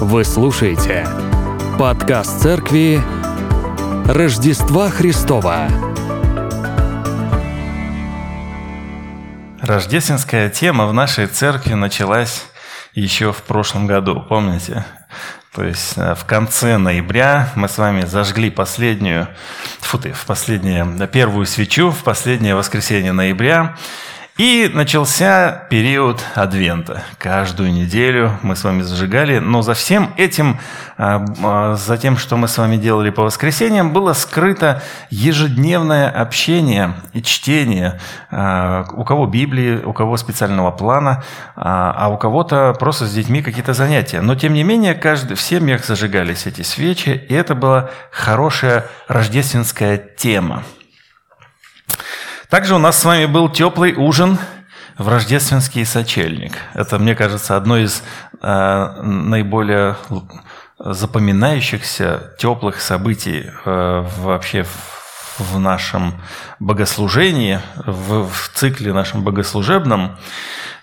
Вы слушаете подкаст церкви Рождества Христова. Рождественская тема в нашей церкви началась еще в прошлом году, помните? То есть э, в конце ноября мы с вами зажгли последнюю, фу ты, в последнее, первую свечу в последнее воскресенье ноября. И начался период Адвента. Каждую неделю мы с вами зажигали, но за всем этим, а, а, за тем, что мы с вами делали по воскресеньям, было скрыто ежедневное общение и чтение. А, у кого Библии, у кого специального плана, а у кого-то просто с детьми какие-то занятия. Но тем не менее, каждый, в семьях зажигались эти свечи, и это была хорошая рождественская тема. Также у нас с вами был теплый ужин в рождественский сочельник. Это, мне кажется, одно из э, наиболее запоминающихся теплых событий э, вообще в, в нашем богослужении, в, в цикле нашем богослужебном.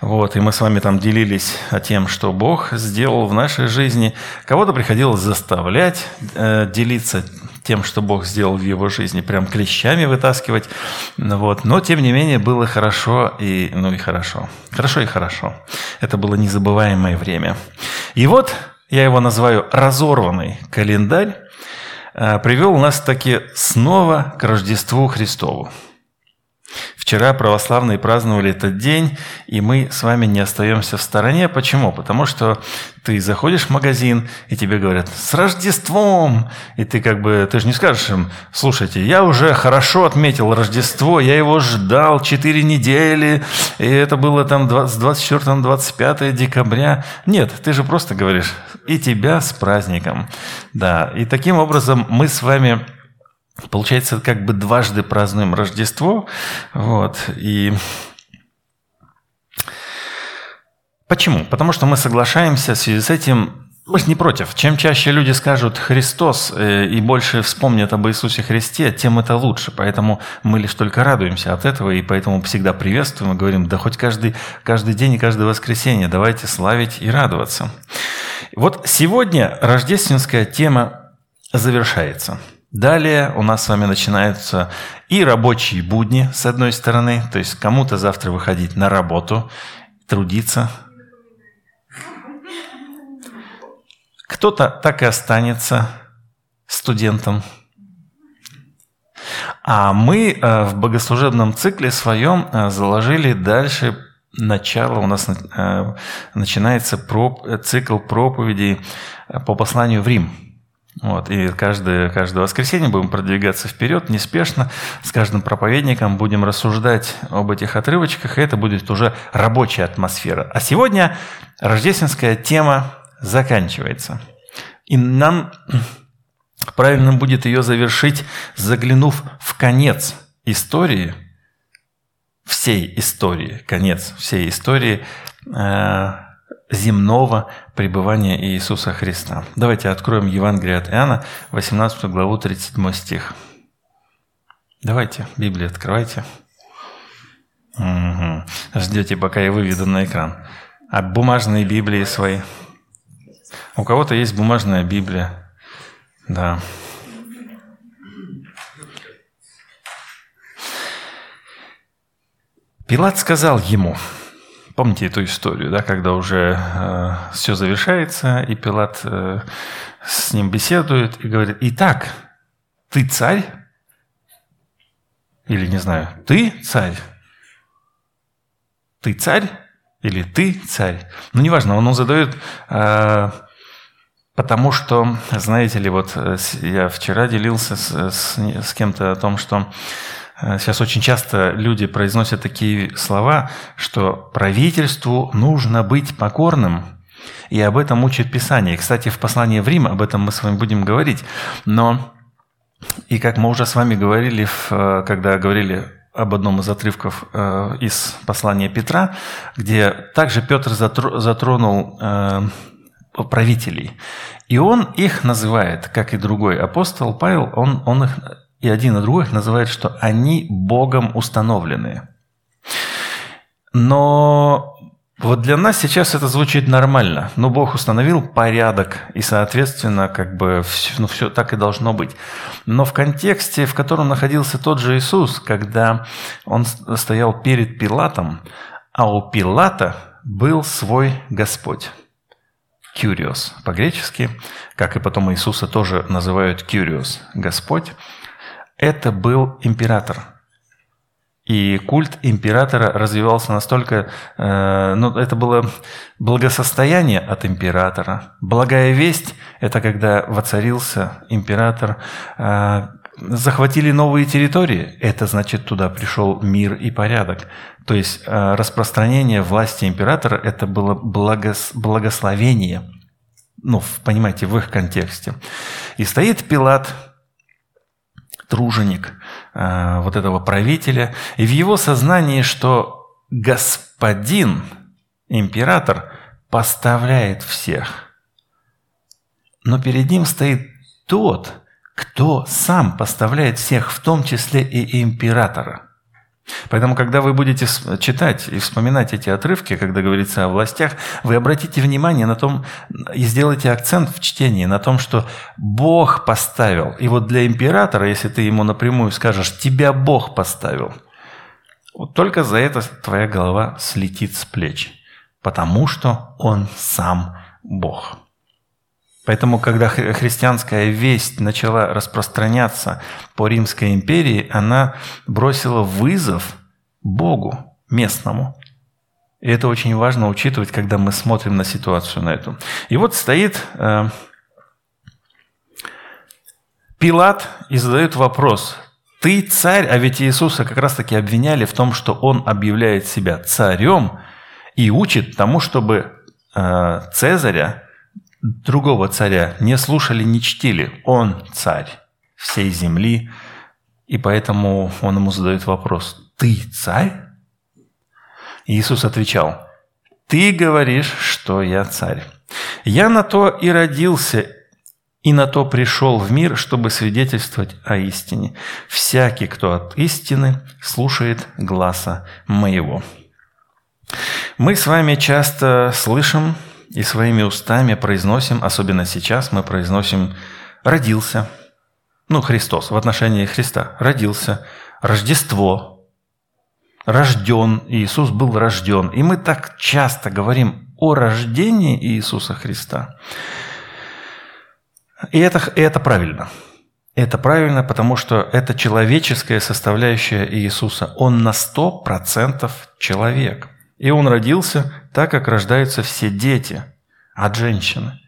Вот, и мы с вами там делились о тем, что Бог сделал в нашей жизни. Кого-то приходилось заставлять э, делиться тем, что Бог сделал в его жизни, прям клещами вытаскивать. Вот. Но, тем не менее, было хорошо и, ну и хорошо. Хорошо и хорошо. Это было незабываемое время. И вот я его называю «разорванный календарь», э, привел нас таки снова к Рождеству Христову. Вчера православные праздновали этот день, и мы с вами не остаемся в стороне. Почему? Потому что ты заходишь в магазин, и тебе говорят «С Рождеством!» И ты как бы, ты же не скажешь им «Слушайте, я уже хорошо отметил Рождество, я его ждал 4 недели, и это было там с 24 на 25 декабря». Нет, ты же просто говоришь «И тебя с праздником». Да, и таким образом мы с вами Получается, как бы дважды празднуем Рождество. Вот, и Почему? Потому что мы соглашаемся в связи с этим, мы же не против. Чем чаще люди скажут «Христос» э, и больше вспомнят об Иисусе Христе, тем это лучше. Поэтому мы лишь только радуемся от этого, и поэтому всегда приветствуем и говорим, да хоть каждый, каждый день и каждое воскресенье давайте славить и радоваться. Вот сегодня рождественская тема завершается – Далее у нас с вами начинаются и рабочие будни, с одной стороны, то есть кому-то завтра выходить на работу, трудиться. Кто-то так и останется студентом. А мы э, в богослужебном цикле своем э, заложили дальше начало, у нас э, начинается цикл проповедей по посланию в Рим – вот, и каждое, каждое воскресенье будем продвигаться вперед, неспешно, с каждым проповедником будем рассуждать об этих отрывочках, и это будет уже рабочая атмосфера. А сегодня рождественская тема заканчивается. И нам правильно будет ее завершить, заглянув в конец истории, всей истории, конец всей истории э, земного пребывания Иисуса Христа. Давайте откроем Евангелие от Иоанна, 18 главу, 37 стих. Давайте, Библию открывайте. Угу. Ждете, пока я выведу на экран. А бумажные Библии свои? У кого-то есть бумажная Библия. Да. Пилат сказал ему, Помните эту историю, да, когда уже э, все завершается, и Пилат э, с ним беседует и говорит, «Итак, ты царь?» Или, не знаю, «Ты царь?» «Ты царь?» Или «Ты царь?» Ну, неважно, он задает, э, потому что, знаете ли, вот э, я вчера делился с, с, с кем-то о том, что сейчас очень часто люди произносят такие слова, что правительству нужно быть покорным, и об этом учит Писание. Кстати, в послании в Рим об этом мы с вами будем говорить. Но, и как мы уже с вами говорили, э, когда говорили об одном из отрывков э, из послания Петра, где также Петр затронул правителей. И он их называет, как и другой апостол Павел, он, он их и один и другой называют, что они Богом установлены. Но Вот для нас сейчас это звучит нормально, но Бог установил порядок, и, соответственно, как бы все, ну, все так и должно быть. Но в контексте, в котором находился тот же Иисус, когда он стоял перед Пилатом, а у Пилата был свой Господь. Кюриос по-гречески, как и потом Иисуса тоже называют Кюриос, Господь. Это был император – и культ императора развивался настолько... Э, ну, это было благосостояние от императора. Благая весть – это когда воцарился император. Э, захватили новые территории – это значит, туда пришел мир и порядок. То есть э, распространение власти императора – это было благос, благословение. Ну, понимаете, в их контексте. И стоит Пилат, труженик э, вот этого правителя, и в его сознании, что господин, император, поставляет всех. Но перед ним стоит тот, кто сам поставляет всех, в том числе и императора. Поэтому, когда вы будете читать и вспоминать эти отрывки, когда говорится о властях, вы обратите внимание на том и сделайте акцент в чтении на том, что Бог поставил. И вот для императора, если ты ему напрямую скажешь, тебя Бог поставил, вот только за это твоя голова слетит с плеч, потому что он сам Бог. Поэтому, когда христианская весть начала распространяться по Римской империи, она бросила вызов Богу местному. И это очень важно учитывать, когда мы смотрим на ситуацию на эту. И вот стоит э, Пилат и задает вопрос. Ты царь, а ведь Иисуса как раз-таки обвиняли в том, что он объявляет себя царем и учит тому, чтобы э, Цезаря другого царя не слушали, не чтили. Он царь всей земли, и поэтому он ему задает вопрос, ты царь? Иисус отвечал, ты говоришь, что я царь. Я на то и родился, и на то пришел в мир, чтобы свидетельствовать о истине. Всякий, кто от истины, слушает гласа моего. Мы с вами часто слышим и своими устами произносим, особенно сейчас мы произносим «родился». Ну, Христос, в отношении Христа. Родился. Рождество. Рожден. Иисус был рожден. И мы так часто говорим о рождении Иисуса Христа. И это, и это правильно. Это правильно, потому что это человеческая составляющая Иисуса. Он на сто процентов человек. И он родился так, как рождаются все дети от женщины.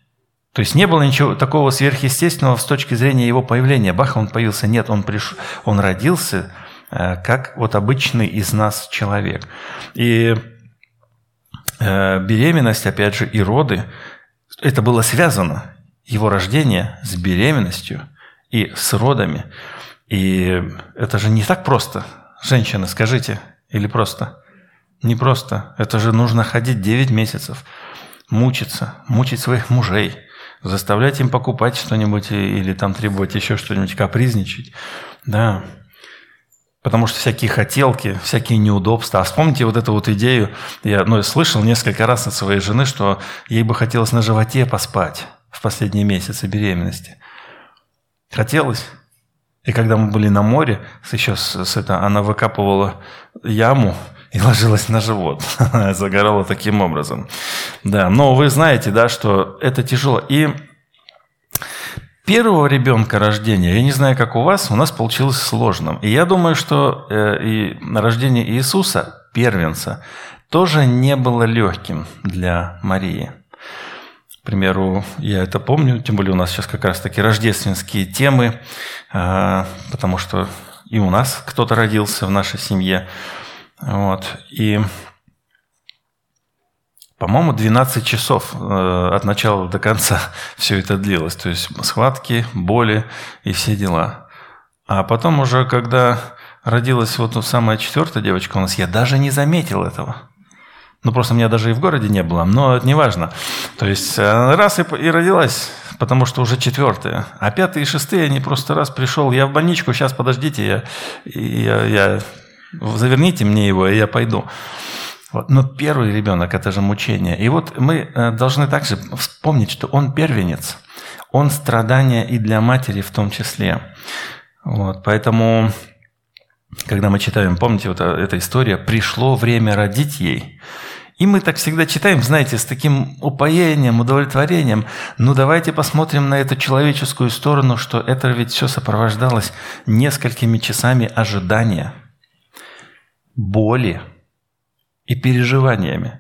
То есть не было ничего такого сверхъестественного с точки зрения его появления. Бах, он появился. Нет, он, приш... он родился э, как вот обычный из нас человек. И э, беременность, опять же, и роды, это было связано, его рождение с беременностью и с родами. И это же не так просто. Женщины, скажите, или просто? Не просто. Это же нужно ходить 9 месяцев, мучиться, мучить своих мужей, заставлять им покупать что-нибудь или там требовать еще что-нибудь, капризничать. Да. Потому что всякие хотелки, всякие неудобства. А вспомните вот эту вот идею, я ну, слышал несколько раз от своей жены, что ей бы хотелось на животе поспать в последние месяцы беременности. Хотелось. И когда мы были на море, еще с, с это, она выкапывала яму, и ложилась на живот. Загорала таким образом. Да, но вы знаете, да, что это тяжело. И первого ребенка рождения, я не знаю, как у вас, у нас получилось сложным. И я думаю, что э, и рождение Иисуса, первенца, тоже не было легким для Марии. К примеру, я это помню, тем более у нас сейчас как раз таки рождественские темы, э, потому что и у нас кто-то родился в нашей семье. Вот. И, по-моему, 12 часов э, от начала до конца все это длилось. То есть схватки, боли и все дела. А потом уже, когда родилась вот самая четвертая девочка у нас, я даже не заметил этого. Ну, просто меня даже и в городе не было, но это не важно. То есть э, раз и, и родилась, потому что уже четвертая. А пятые и шестые, они просто раз пришел, я в больничку, сейчас подождите, я, я, я заверните мне его, и я пойду. Вот. Но первый ребенок – это же мучение. И вот мы э, должны также вспомнить, что он первенец. Он страдание и для матери в том числе. Вот. Поэтому, когда мы читаем, помните, вот э, эта история, пришло время родить ей. И мы так всегда читаем, знаете, с таким упоением, удовлетворением. Ну, давайте посмотрим на эту человеческую сторону, что это ведь все сопровождалось несколькими часами ожидания, боли и переживаниями.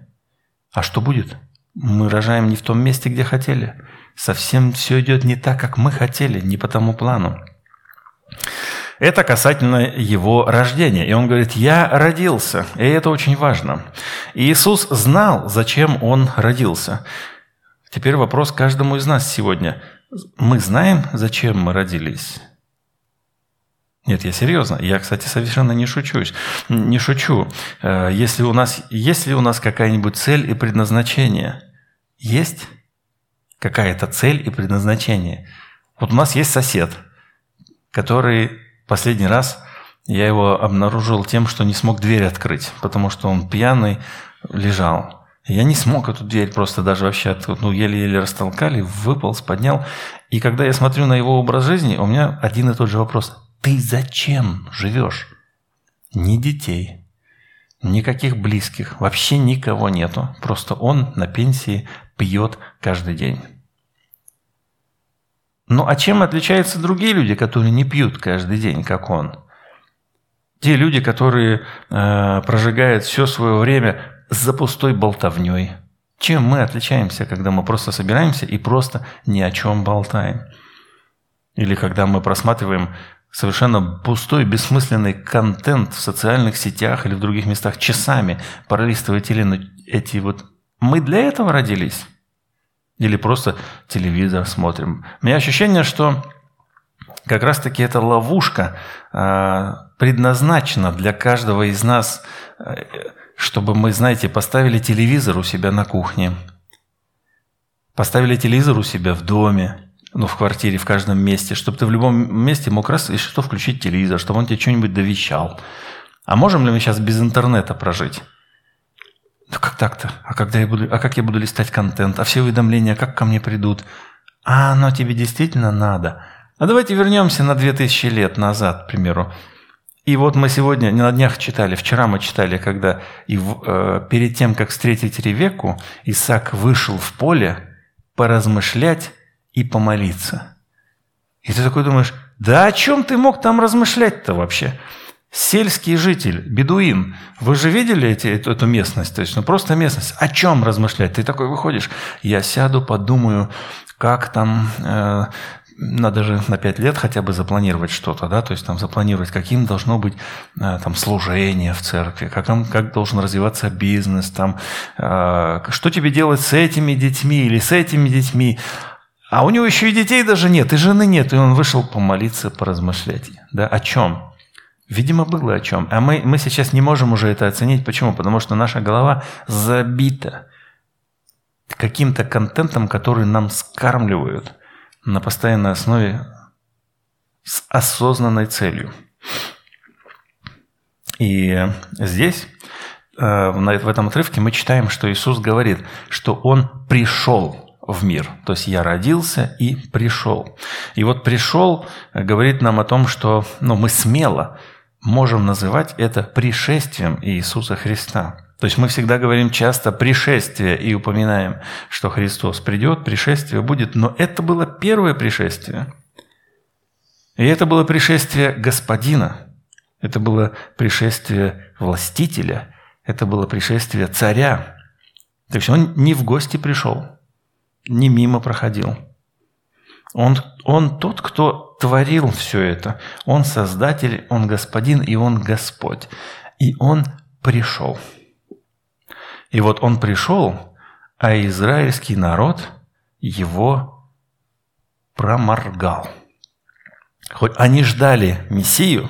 А что будет? Мы рожаем не в том месте, где хотели. Совсем все идет не так, как мы хотели, не по тому плану. Это касательно его рождения. И он говорит, я родился. И это очень важно. И Иисус знал, зачем он родился. Теперь вопрос каждому из нас сегодня. Мы знаем, зачем мы родились? Нет, я серьезно. Я, кстати, совершенно не шучусь. Не шучу. Э, если у нас, есть ли у нас какая-нибудь цель и предназначение? Есть какая-то цель и предназначение. Вот у нас есть сосед, который Последний раз я его обнаружил тем, что не смог дверь открыть, потому что он пьяный лежал. Я не смог эту дверь просто даже вообще, ну, еле-еле растолкали, выполз, поднял. И когда я смотрю на его образ жизни, у меня один и тот же вопрос. Ты зачем живешь? Ни детей, никаких близких, вообще никого нету. Просто он на пенсии пьет каждый день. Ну а чем отличаются другие люди, которые не пьют каждый день, как он? Те люди, которые э, прожигают все свое время за пустой болтовней. Чем мы отличаемся, когда мы просто собираемся и просто ни о чем болтаем? Или когда мы просматриваем совершенно пустой, бессмысленный контент в социальных сетях или в других местах часами, пролистывая эти вот... Мы для этого родились? Или просто телевизор смотрим. У меня ощущение, что как раз-таки эта ловушка э, предназначена для каждого из нас, э, чтобы мы, знаете, поставили телевизор у себя на кухне, поставили телевизор у себя в доме, ну, в квартире, в каждом месте, чтобы ты в любом месте мог раз и что включить телевизор, чтобы он тебе что-нибудь довещал. А можем ли мы сейчас без интернета прожить? Ну как так-то? А когда я буду, а как я буду листать контент? А все уведомления как ко мне придут? А оно тебе действительно надо? А давайте вернемся на 2000 лет назад, к примеру. И вот мы сегодня, не на днях читали, вчера мы читали, когда и в, э, перед тем, как встретить Ревекку, Исаак вышел в поле поразмышлять и помолиться. И ты такой думаешь, да о чем ты мог там размышлять-то вообще? Сельский житель, бедуин. Вы же видели эти, эту, эту местность? То есть, ну просто местность. О чем размышлять? Ты такой выходишь, я сяду, подумаю, как там... Э, надо же на пять лет хотя бы запланировать что-то, да, то есть там запланировать, каким должно быть э, там служение в церкви, как, как должен развиваться бизнес, там, э, что тебе делать с этими детьми или с этими детьми, а у него еще и детей даже нет, и жены нет, и он вышел помолиться, поразмышлять, да, о чем? Видимо, было о чем. А мы, мы сейчас не можем уже это оценить. Почему? Потому что наша голова забита каким-то контентом, который нам скармливают на постоянной основе с осознанной целью. И здесь, э, в этом отрывке, мы читаем, что Иисус говорит, что Он пришел в мир. То есть я родился и пришел. И вот пришел говорит нам о том, что ну, мы смело можем называть это пришествием Иисуса Христа. То есть мы всегда говорим часто пришествие и упоминаем, что Христос придет, пришествие будет, но это было первое пришествие. И это было пришествие Господина, это было пришествие властителя, это было пришествие царя. То есть он не в гости пришел, не мимо проходил. Он, он тот, кто творил все это. Он Создатель, Он Господин и Он Господь. И Он пришел. И вот Он пришел, а израильский народ его проморгал. Хоть они ждали Мессию,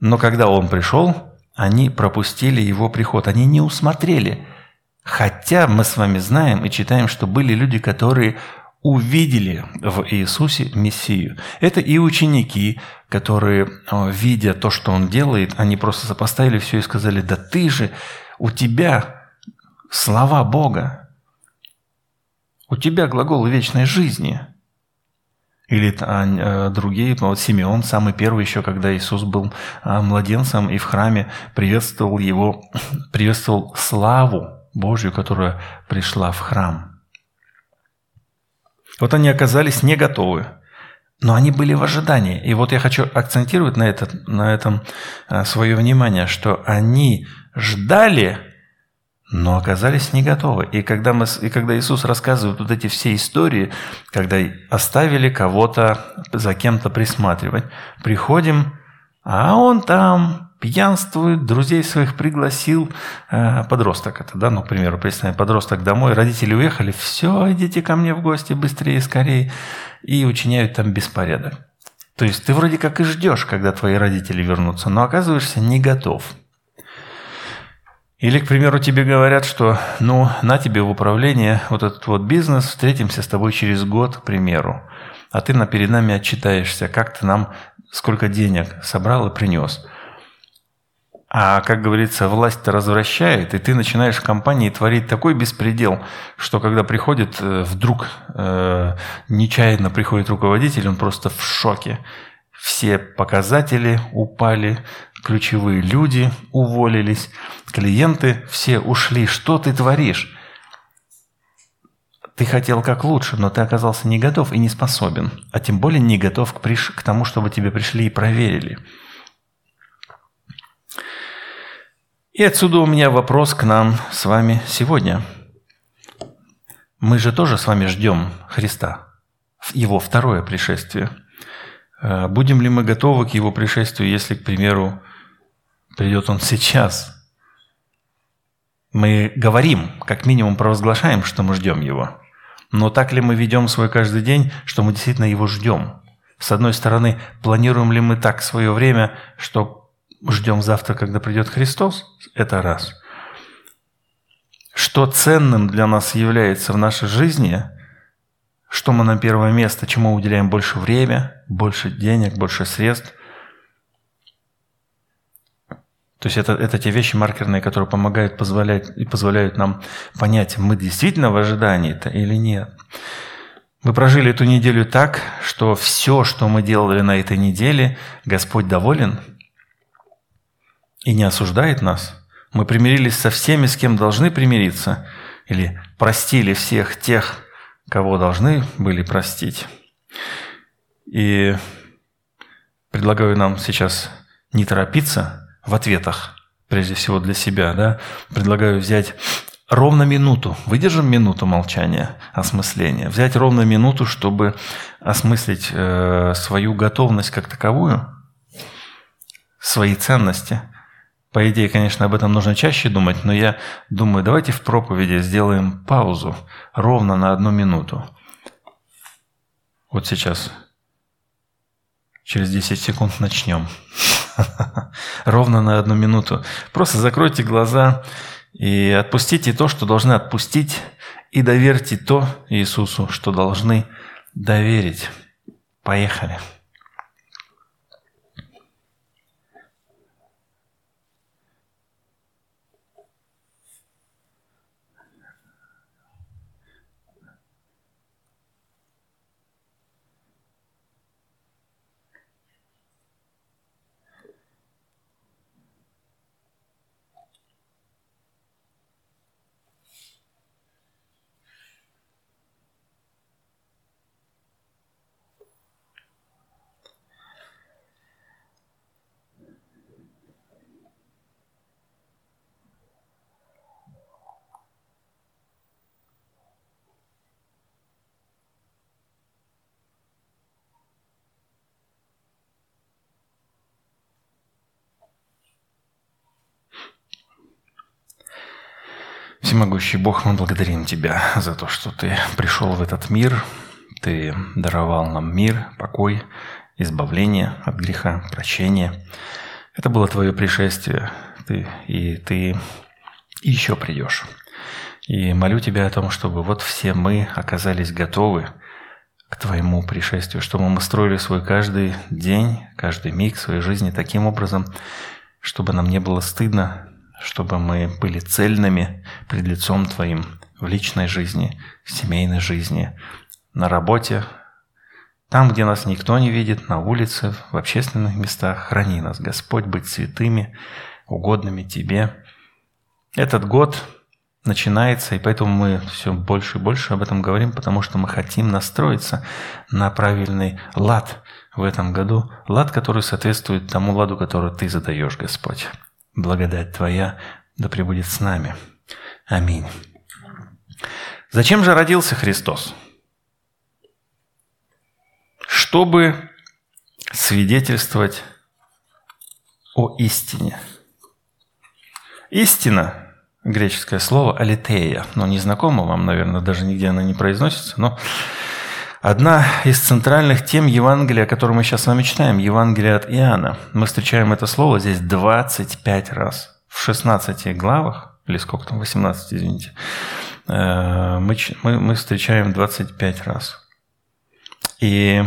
но когда Он пришел, они пропустили Его приход. Они не усмотрели. Хотя мы с вами знаем и читаем, что были люди, которые увидели в Иисусе Мессию. Это и ученики, которые, э, видя то, что Он делает, они просто сопоставили все и сказали, да ты же, У тебя слова Бога. У тебя глаголы вечной жизни. Или а, другие, вот Симеон, самый первый еще, когда Иисус был младенцем и в храме приветствовал его, приветствовал славу Божью, которая пришла в храм. Вот они оказались не готовы, но они были в ожидании. И вот я хочу акцентировать на, этот, на этом а, свое внимание, что они ждали, но оказались не готовы. И когда, мы, и когда Иисус рассказывает вот эти все истории, когда оставили кого-то за кем-то присматривать, приходим, а он там пьянствует, друзей своих пригласил, э, подросток это, да, ну, к примеру, представим, подросток домой, родители уехали, все, идите ко мне в гости быстрее, скорее, и учиняют там беспорядок. То есть ты вроде как и ждешь, когда твои родители вернутся, но оказываешься не готов – или, к примеру, тебе говорят, что ну, на тебе в управление вот этот вот бизнес, встретимся с тобой через год, к примеру. А ты на, перед нами отчитаешься, как ты нам сколько денег собрал и принес. А, как говорится, власть-то развращает, и ты начинаешь в компании творить такой беспредел, что когда приходит э, вдруг, э, нечаянно приходит руководитель, он просто в шоке. Все показатели упали, ключевые люди уволились, клиенты все ушли. Что ты творишь? Ты хотел как лучше, но ты оказался не готов и не способен, а тем более не готов к, приш... к тому, чтобы тебе пришли и проверили. И отсюда у меня вопрос к нам с вами сегодня. Мы же тоже с вами ждем Христа, Его второе пришествие. Э, будем ли мы готовы к Его пришествию, если, к примеру, Придет он сейчас. Мы говорим, как минимум провозглашаем, что мы ждем его. Но так ли мы ведем свой каждый день, что мы действительно его ждем? С одной стороны, планируем ли мы так свое время, что ждем завтра, когда придет Христос? Это раз. Что ценным для нас является в нашей жизни, что мы на первое место, чему уделяем больше времени, больше денег, больше средств – то есть это, это те вещи маркерные, которые помогают позволять, и позволяют нам понять, мы действительно в ожидании-то или нет. Мы прожили эту неделю так, что все, что мы делали на этой неделе, Господь доволен и не осуждает нас. Мы примирились со всеми, с кем должны примириться, или простили всех тех, кого должны были простить. И предлагаю нам сейчас не торопиться – в ответах, прежде всего для себя, да, предлагаю взять ровно минуту, выдержим минуту молчания, осмысления, взять ровно минуту, чтобы осмыслить э, свою готовность как таковую, свои ценности. По идее, конечно, об этом нужно чаще думать, но я думаю, давайте в проповеди сделаем паузу ровно на одну минуту. Вот сейчас. Через 10 секунд начнем. Ровно на одну минуту. Просто закройте глаза и отпустите то, что должны отпустить, и доверьте то Иисусу, что должны доверить. Поехали. Всемогущий Бог, мы благодарим Тебя за то, что Ты пришел в этот мир, Ты даровал нам мир, покой, избавление от греха, прощение. Это было Твое пришествие, ты, и Ты еще придешь. И молю Тебя о том, чтобы вот все мы оказались готовы к Твоему пришествию, чтобы мы строили свой каждый день, каждый миг своей жизни таким образом, чтобы нам не было стыдно чтобы мы были цельными пред лицом Твоим в личной жизни, в семейной жизни, на работе, там, где нас никто не видит, на улице, в общественных местах. Храни нас, Господь, быть святыми, угодными Тебе. Этот год начинается, и поэтому мы все больше и больше об этом говорим, потому что мы хотим настроиться на правильный лад в этом году, лад, который соответствует тому ладу, который Ты задаешь, Господь. Благодать Твоя да пребудет с нами. Аминь. Зачем же родился Христос? Чтобы свидетельствовать о истине. Истина греческое слово «алитея». Но не знакомо вам, наверное, даже нигде она не произносится. Но одна из центральных тем Евангелия, которую мы сейчас с вами читаем, Евангелие от Иоанна. Мы встречаем это слово здесь 25 раз. В 16 главах, или сколько там, 18, извините, э, мы, мы, мы встречаем 25 раз. И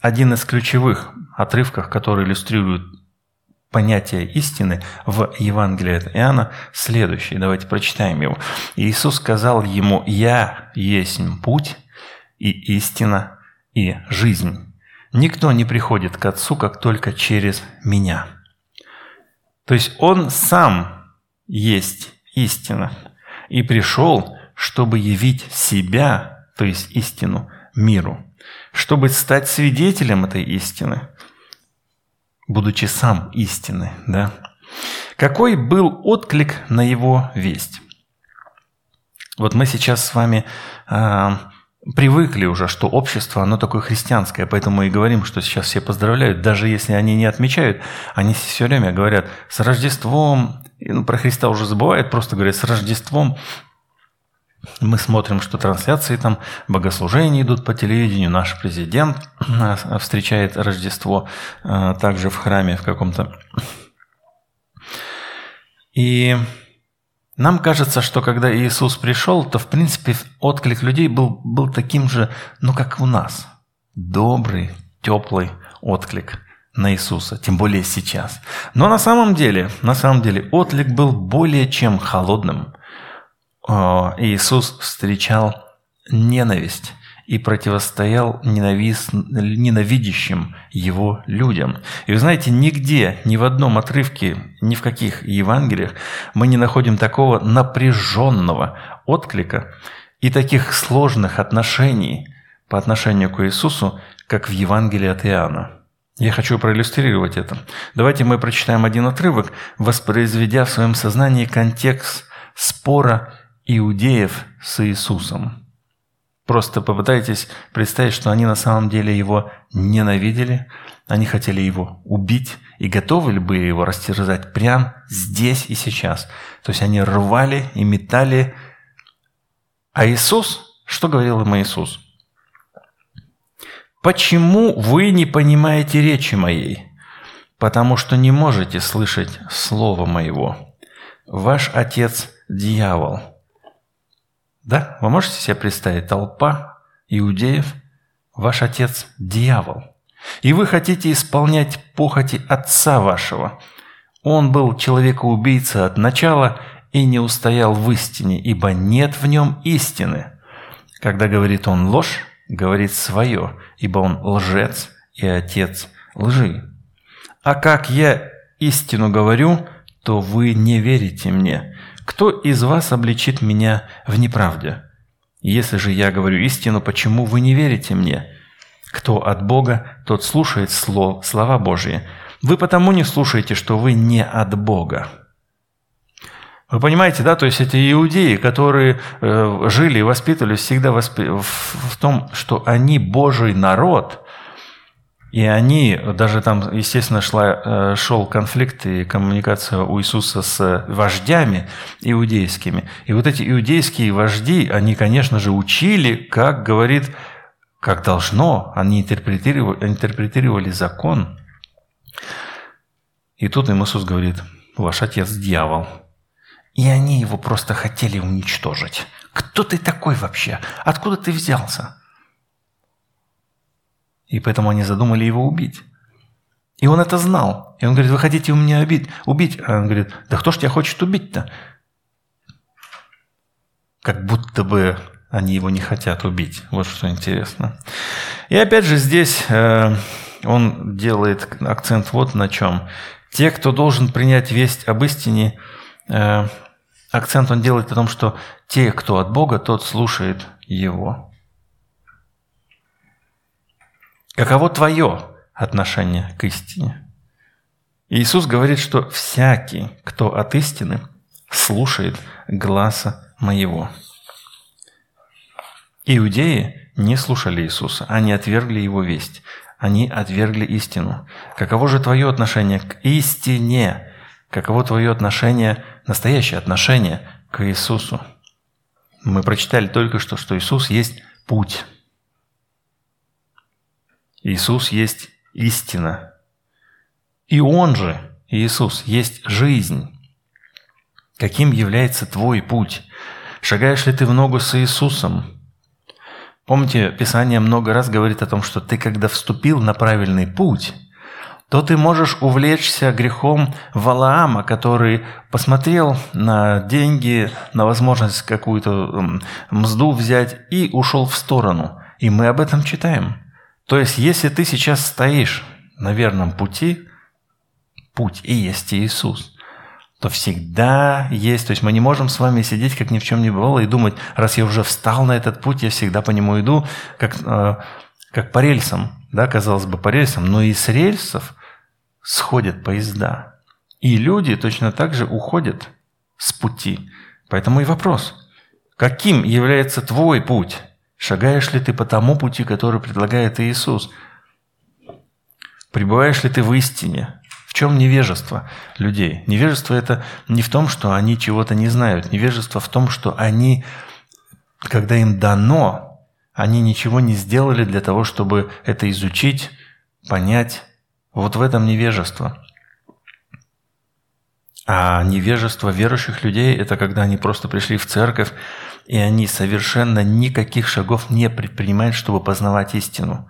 один из ключевых отрывков, который иллюстрирует понятие истины в Евангелии от Иоанна следующий. Давайте прочитаем его. Иисус сказал ему, «Я есть путь и истина и жизнь. Никто не приходит к Отцу, как только через Меня». То есть Он сам есть истина и пришел, чтобы явить себя, то есть истину, миру, чтобы стать свидетелем этой истины – будучи сам истины. Да? Какой был отклик на его весть? Вот мы сейчас с вами э, привыкли уже, что общество, оно такое христианское, поэтому и говорим, что сейчас все поздравляют, даже если они не отмечают, они все время говорят с Рождеством, ну, про Христа уже забывают, просто говорят с Рождеством, мы смотрим, что трансляции там, богослужения идут по телевидению. Наш президент встречает Рождество э, также в храме в каком-то. И нам кажется, что когда Иисус пришел, то, в принципе, отклик людей был, был таким же, ну, как у нас. Добрый, теплый отклик на Иисуса, тем более сейчас. Но на самом деле, на самом деле, отклик был более чем холодным – а, Иисус встречал ненависть и противостоял ненавис... ненавидящим его людям. И вы знаете, нигде, ни в одном отрывке, ни в каких Евангелиях мы не находим такого напряженного отклика и таких сложных отношений по отношению к Иисусу, как в Евангелии от Иоанна. Я хочу проиллюстрировать это. Давайте мы прочитаем один отрывок, воспроизведя в своем сознании контекст спора иудеев с Иисусом. Просто попытайтесь представить, что они на самом деле его ненавидели, они хотели его убить и готовы ли были его растерзать прямо здесь и сейчас. То есть они рвали и метали. А Иисус, что говорил им Иисус? «Почему вы не понимаете речи моей? Потому что не можете слышать слова моего. Ваш отец – дьявол, да? Вы можете себе представить толпа иудеев, ваш отец – дьявол. И вы хотите исполнять похоти отца вашего. Он был человека-убийца от начала и не устоял в истине, ибо нет в нем истины. Когда говорит он ложь, говорит свое, ибо он лжец и отец лжи. А как я истину говорю, то вы не верите мне. Кто из вас обличит меня в неправде? Если же я говорю истину, почему вы не верите мне? Кто от Бога, тот слушает слов, слова Божьи. Вы потому не слушаете, что вы не от Бога. Вы понимаете, да? То есть эти иудеи, которые э, жили и воспитывались всегда воспи... в том, что они Божий народ – и они, даже там, естественно, шла, э, шел конфликт и коммуникация у Иисуса с вождями иудейскими. И вот эти иудейские вожди, они, конечно же, учили, как говорит, как должно. Они интерпретировали, интерпретировали закон. И тут им Иисус говорит, ваш отец дьявол. И они его просто хотели уничтожить. Кто ты такой вообще? Откуда ты взялся? И поэтому они задумали его убить. И он это знал. И он говорит, вы хотите у меня убить? убить? А он говорит, да кто ж тебя хочет убить-то? Как будто бы они его не хотят убить. Вот что интересно. И опять же здесь э, он делает акцент вот на чем. Те, кто должен принять весть об истине, э, акцент он делает о том, что те, кто от Бога, тот слушает его. Каково твое отношение к истине? Иисус говорит, что всякий, кто от истины, слушает гласа моего. Иудеи не слушали Иисуса, они отвергли Его весть, они отвергли истину. Каково же твое отношение к истине? Каково твое отношение, настоящее отношение к Иисусу? Мы прочитали только что, что Иисус есть путь. Иисус есть истина. И Он же, Иисус, есть жизнь. Каким является твой путь? Шагаешь ли ты в ногу с Иисусом? Помните, Писание много раз говорит о том, что ты, когда вступил на правильный путь, то ты можешь увлечься грехом Валаама, который посмотрел на деньги, на возможность какую-то мзду взять и ушел в сторону. И мы об этом читаем. То есть, если ты сейчас стоишь на верном пути, путь и есть Иисус, то всегда есть. То есть мы не можем с вами сидеть, как ни в чем не бывало, и думать, раз я уже встал на этот путь, я всегда по нему иду, как, э, как по рельсам, да, казалось бы, по рельсам, но и с рельсов сходят поезда. И люди точно так же уходят с пути. Поэтому и вопрос, каким является твой путь? Шагаешь ли ты по тому пути, который предлагает Иисус? Пребываешь ли ты в истине? В чем невежество людей? Невежество это не в том, что они чего-то не знают. Невежество в том, что они, когда им дано, они ничего не сделали для того, чтобы это изучить, понять. Вот в этом невежество. А невежество верующих людей – это когда они просто пришли в церковь, и они совершенно никаких шагов не предпринимают, чтобы познавать истину.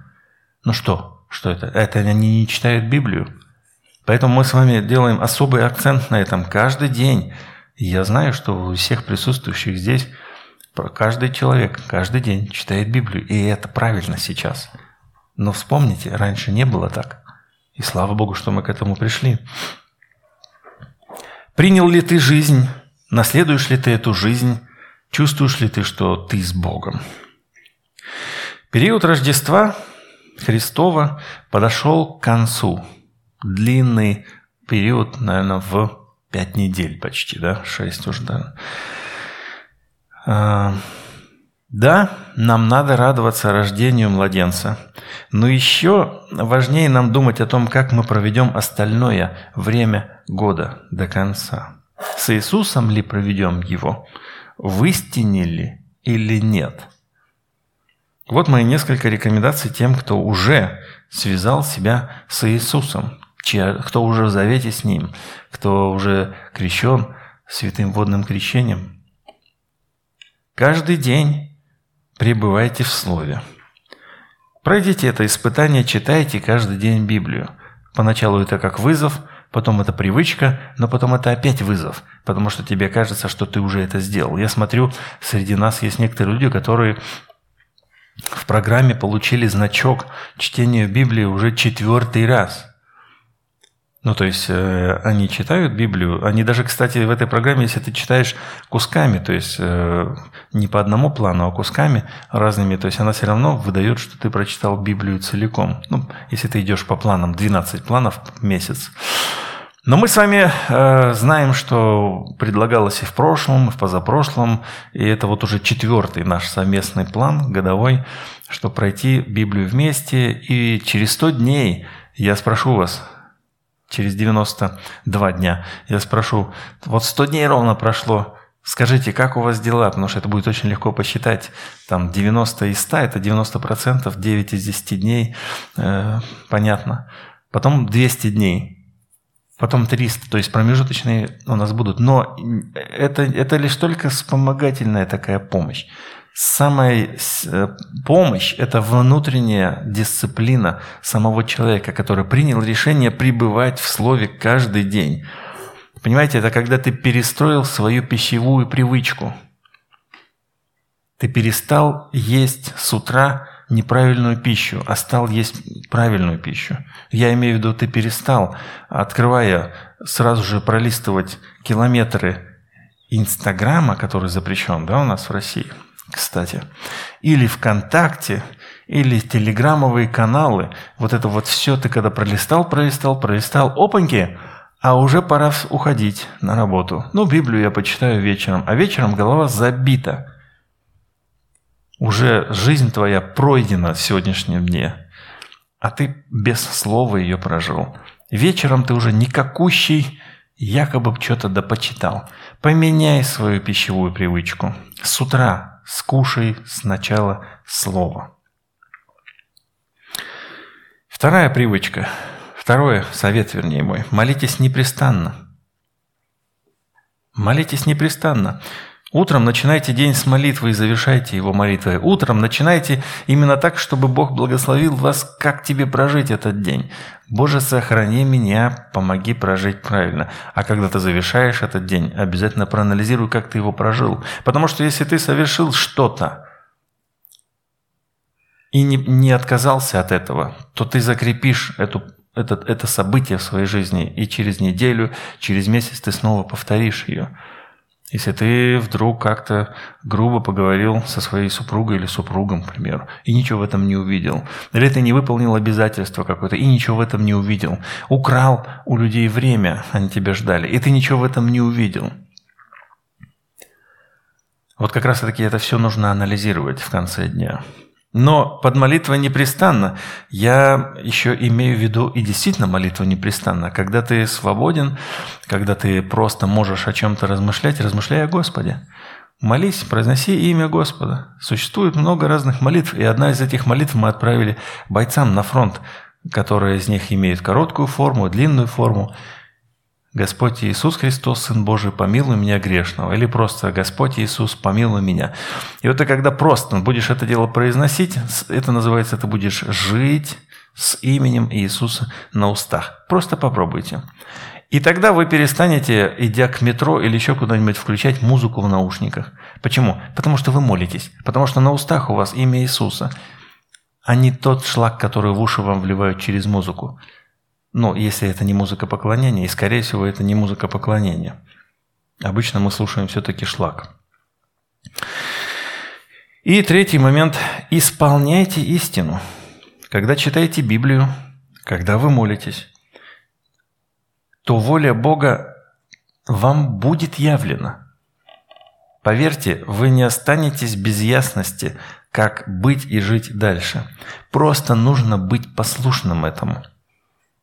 Ну что? Что это? Это они не читают Библию. Поэтому мы с вами делаем особый акцент на этом каждый день. Я знаю, что у всех присутствующих здесь каждый человек каждый день читает Библию. И это правильно сейчас. Но вспомните, раньше не было так. И слава Богу, что мы к этому пришли. Принял ли ты жизнь? Наследуешь ли ты эту жизнь? Чувствуешь ли ты, что ты с Богом? Период Рождества Христова подошел к концу – длинный период, наверное, в пять недель почти, да, шесть уже, да. А, да, нам надо радоваться рождению младенца, но еще важнее нам думать о том, как мы проведем остальное время года до конца. С Иисусом ли проведем его? В истине ли или нет? Вот мои несколько рекомендаций тем, кто уже связал себя с Иисусом кто уже в завете с Ним, кто уже крещен святым водным крещением. Каждый день пребывайте в Слове. Пройдите это испытание, читайте каждый день Библию. Поначалу это как вызов, потом это привычка, но потом это опять вызов, потому что тебе кажется, что ты уже это сделал. Я смотрю, среди нас есть некоторые люди, которые в программе получили значок чтения Библии уже четвертый раз – ну, то есть э, они читают Библию. Они даже, кстати, в этой программе, если ты читаешь кусками, то есть э, не по одному плану, а кусками разными, то есть она все равно выдает, что ты прочитал Библию целиком. Ну, если ты идешь по планам, 12 планов в месяц. Но мы с вами э, знаем, что предлагалось и в прошлом, и в позапрошлом, и это вот уже четвертый наш совместный план годовой, что пройти Библию вместе. И через 100 дней я спрошу вас, через 92 дня. Я спрошу, вот 100 дней ровно прошло, скажите, как у вас дела? Потому что это будет очень легко посчитать. Там 90 из 100 – это 90 процентов, 9 из 10 дней, э, понятно. Потом 200 дней, потом 300, то есть промежуточные у нас будут. Но это, это лишь только вспомогательная такая помощь. Самая э, помощь – это внутренняя дисциплина самого человека, который принял решение пребывать в Слове каждый день. Понимаете, это когда ты перестроил свою пищевую привычку. Ты перестал есть с утра неправильную пищу, а стал есть правильную пищу. Я имею в виду, ты перестал, открывая, сразу же пролистывать километры Инстаграма, который запрещен да, у нас в России, кстати, или ВКонтакте, или телеграммовые каналы. Вот это вот все ты когда пролистал, пролистал, пролистал, опаньки, а уже пора уходить на работу. Ну, Библию я почитаю вечером, а вечером голова забита – уже жизнь твоя пройдена в сегодняшнем дне, а ты без слова ее прожил. Вечером ты уже никакущий якобы что-то допочитал. Поменяй свою пищевую привычку. С утра скушай сначала слово. Вторая привычка, второй совет, вернее мой. Молитесь непрестанно. Молитесь непрестанно. Утром начинайте день с молитвы и завершайте его молитвой. Утром начинайте именно так, чтобы Бог благословил вас, как тебе прожить этот день. Боже, сохрани меня, помоги прожить правильно. А когда ты завершаешь этот день, обязательно проанализируй, как ты его прожил. Потому что если ты совершил что-то и не, не отказался от этого, то ты закрепишь эту это, это событие в своей жизни, и через неделю, через месяц ты снова повторишь ее. Если ты вдруг как-то грубо поговорил со своей супругой или супругом, к примеру, и ничего в этом не увидел, или ты не выполнил обязательство какое-то и ничего в этом не увидел, украл у людей время, они тебя ждали, и ты ничего в этом не увидел. Вот как раз-таки это все нужно анализировать в конце дня. Но под молитвой непрестанно я еще имею в виду и действительно молитву непрестанно. Когда ты свободен, когда ты просто можешь о чем-то размышлять, размышляй о Господе. Молись, произноси имя Господа. Существует много разных молитв, и одна из этих молитв мы отправили бойцам на фронт, которые из них имеют короткую форму, длинную форму. Господь Иисус Христос, Сын Божий, помилуй меня грешного. Или просто Господь Иисус, помилуй меня. И вот ты когда просто будешь это дело произносить, это называется, ты будешь жить с именем Иисуса на устах. Просто попробуйте. И тогда вы перестанете, идя к метро или еще куда-нибудь, включать музыку в наушниках. Почему? Потому что вы молитесь. Потому что на устах у вас имя Иисуса, а не тот шлак, который в уши вам вливают через музыку. Но если это не музыка поклонения, и скорее всего это не музыка поклонения. Обычно мы слушаем все-таки шлак. И третий момент. Исполняйте истину. Когда читаете Библию, когда вы молитесь, то воля Бога вам будет явлена. Поверьте, вы не останетесь без ясности, как быть и жить дальше. Просто нужно быть послушным этому –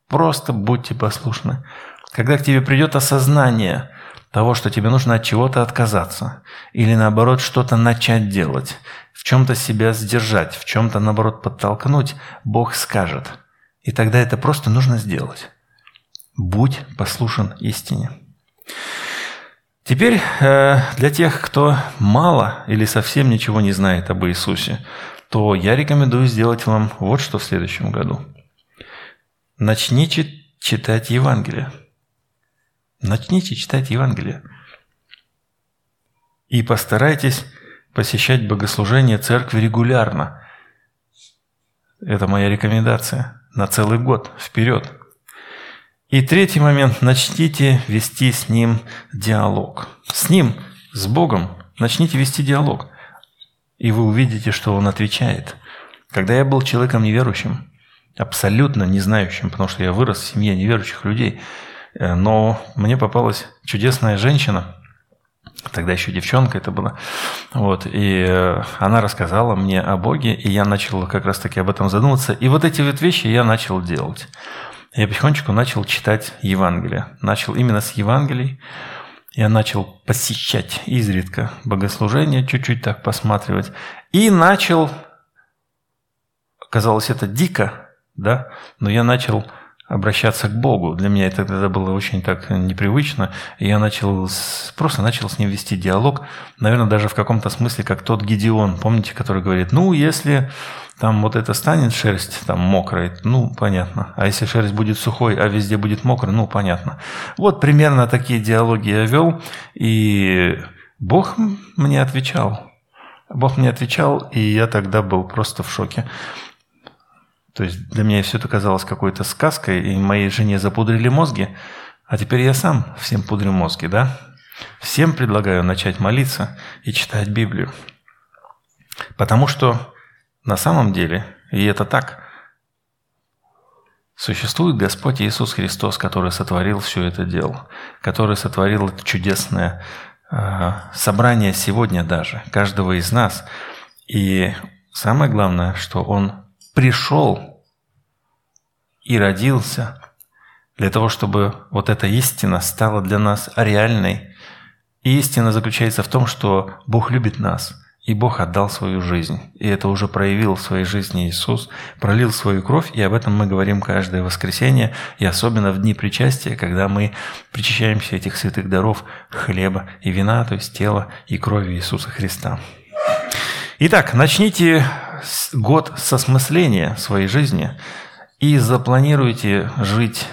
Просто будьте послушны. Когда к тебе придет осознание того, что тебе нужно от чего-то отказаться, или наоборот что-то начать делать, в чем-то себя сдержать, в чем-то наоборот подтолкнуть, Бог скажет. И тогда это просто нужно сделать. Будь послушен истине. Теперь э, для тех, кто мало или совсем ничего не знает об Иисусе, то я рекомендую сделать вам вот что в следующем году – Начните читать Евангелие. Начните читать Евангелие. И постарайтесь посещать богослужение церкви регулярно. Это моя рекомендация на целый год вперед. И третий момент. Начните вести с ним диалог. С ним, с Богом, начните вести диалог. И вы увидите, что он отвечает. Когда я был человеком неверующим, абсолютно не знающим, потому что я вырос в семье неверующих людей. Э, но мне попалась чудесная женщина, тогда еще девчонка это была, вот, и э, она рассказала мне о Боге, и я начал как раз-таки об этом задумываться, и вот эти вот вещи я начал делать. Я потихонечку начал читать Евангелие, начал именно с Евангелий, я начал посещать изредка богослужения, чуть-чуть так посматривать, и начал, казалось это дико, да, но я начал обращаться к Богу. Для меня это тогда было очень так непривычно. И я начал просто начал с ним вести диалог. Наверное, даже в каком-то смысле, как тот Гедеон, помните, который говорит, ну, если там вот это станет шерсть там мокрай, ну, понятно. А если шерсть будет сухой, а везде будет мокро, ну, понятно. Вот примерно такие диалоги я вел, и Бог мне отвечал. Бог мне отвечал, и я тогда был просто в шоке. То есть для меня все это казалось какой-то сказкой, и моей жене запудрили мозги, а теперь я сам всем пудрю мозги, да? Всем предлагаю начать молиться и читать Библию. Потому что на самом деле, и это так, существует Господь Иисус Христос, который сотворил все это дело, который сотворил это чудесное э, собрание сегодня даже, каждого из нас. И самое главное, что Он пришел и родился для того, чтобы вот эта истина стала для нас реальной. И истина заключается в том, что Бог любит нас, и Бог отдал свою жизнь. И это уже проявил в своей жизни Иисус, пролил свою кровь, и об этом мы говорим каждое воскресенье, и особенно в дни причастия, когда мы причащаемся этих святых даров хлеба и вина, то есть тела и крови Иисуса Христа. Итак, начните год с осмысления своей жизни и запланируйте жить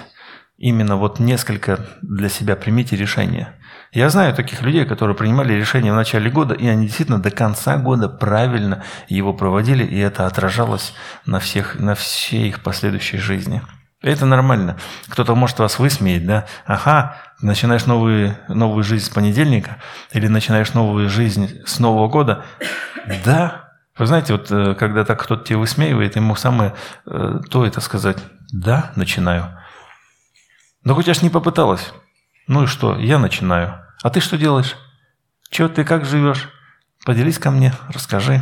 именно вот несколько для себя примите решения. Я знаю таких людей, которые принимали решения в начале года, и они действительно до конца года правильно его проводили, и это отражалось на, всех, на всей их последующей жизни. Это нормально. Кто-то может вас высмеять, да? Ага, начинаешь новую, новую жизнь с понедельника или начинаешь новую жизнь с Нового года. Да, вы знаете, вот э, когда так кто-то тебя высмеивает, ему самое э, то это сказать «да, начинаю». Но хоть я ж не попыталась. Ну и что, я начинаю. А ты что делаешь? Че ты как живешь? Поделись ко мне, расскажи.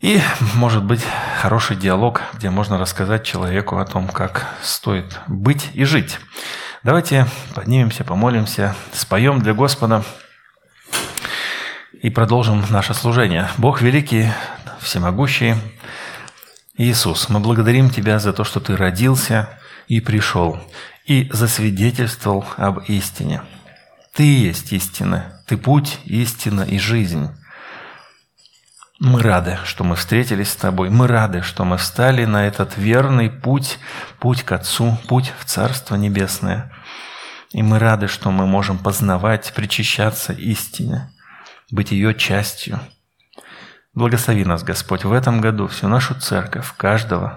И, может быть, хороший диалог, где можно рассказать человеку о том, как стоит быть и жить. Давайте поднимемся, помолимся, споем для Господа и продолжим наше служение. Бог великий, всемогущий, Иисус, мы благодарим Тебя за то, что Ты родился и пришел, и засвидетельствовал об истине. Ты есть истина, Ты путь, истина и жизнь. Мы рады, что мы встретились с Тобой. Мы рады, что мы встали на этот верный путь, путь к Отцу, путь в Царство Небесное. И мы рады, что мы можем познавать, причащаться истине быть ее частью. Благослови нас, Господь, в этом году, всю нашу церковь, каждого,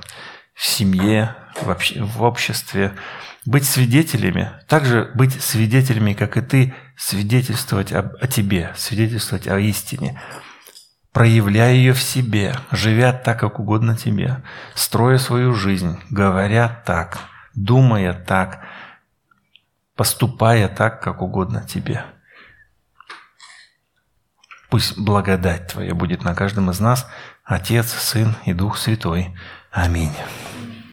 в семье, в обществе, быть свидетелями, также быть свидетелями, как и ты, свидетельствовать об, о тебе, свидетельствовать о истине, проявляя ее в себе, живя так, как угодно тебе, строя свою жизнь, говоря так, думая так, поступая так, как угодно тебе. Пусть благодать Твоя будет на каждом из нас, Отец, Сын и Дух Святой. Аминь.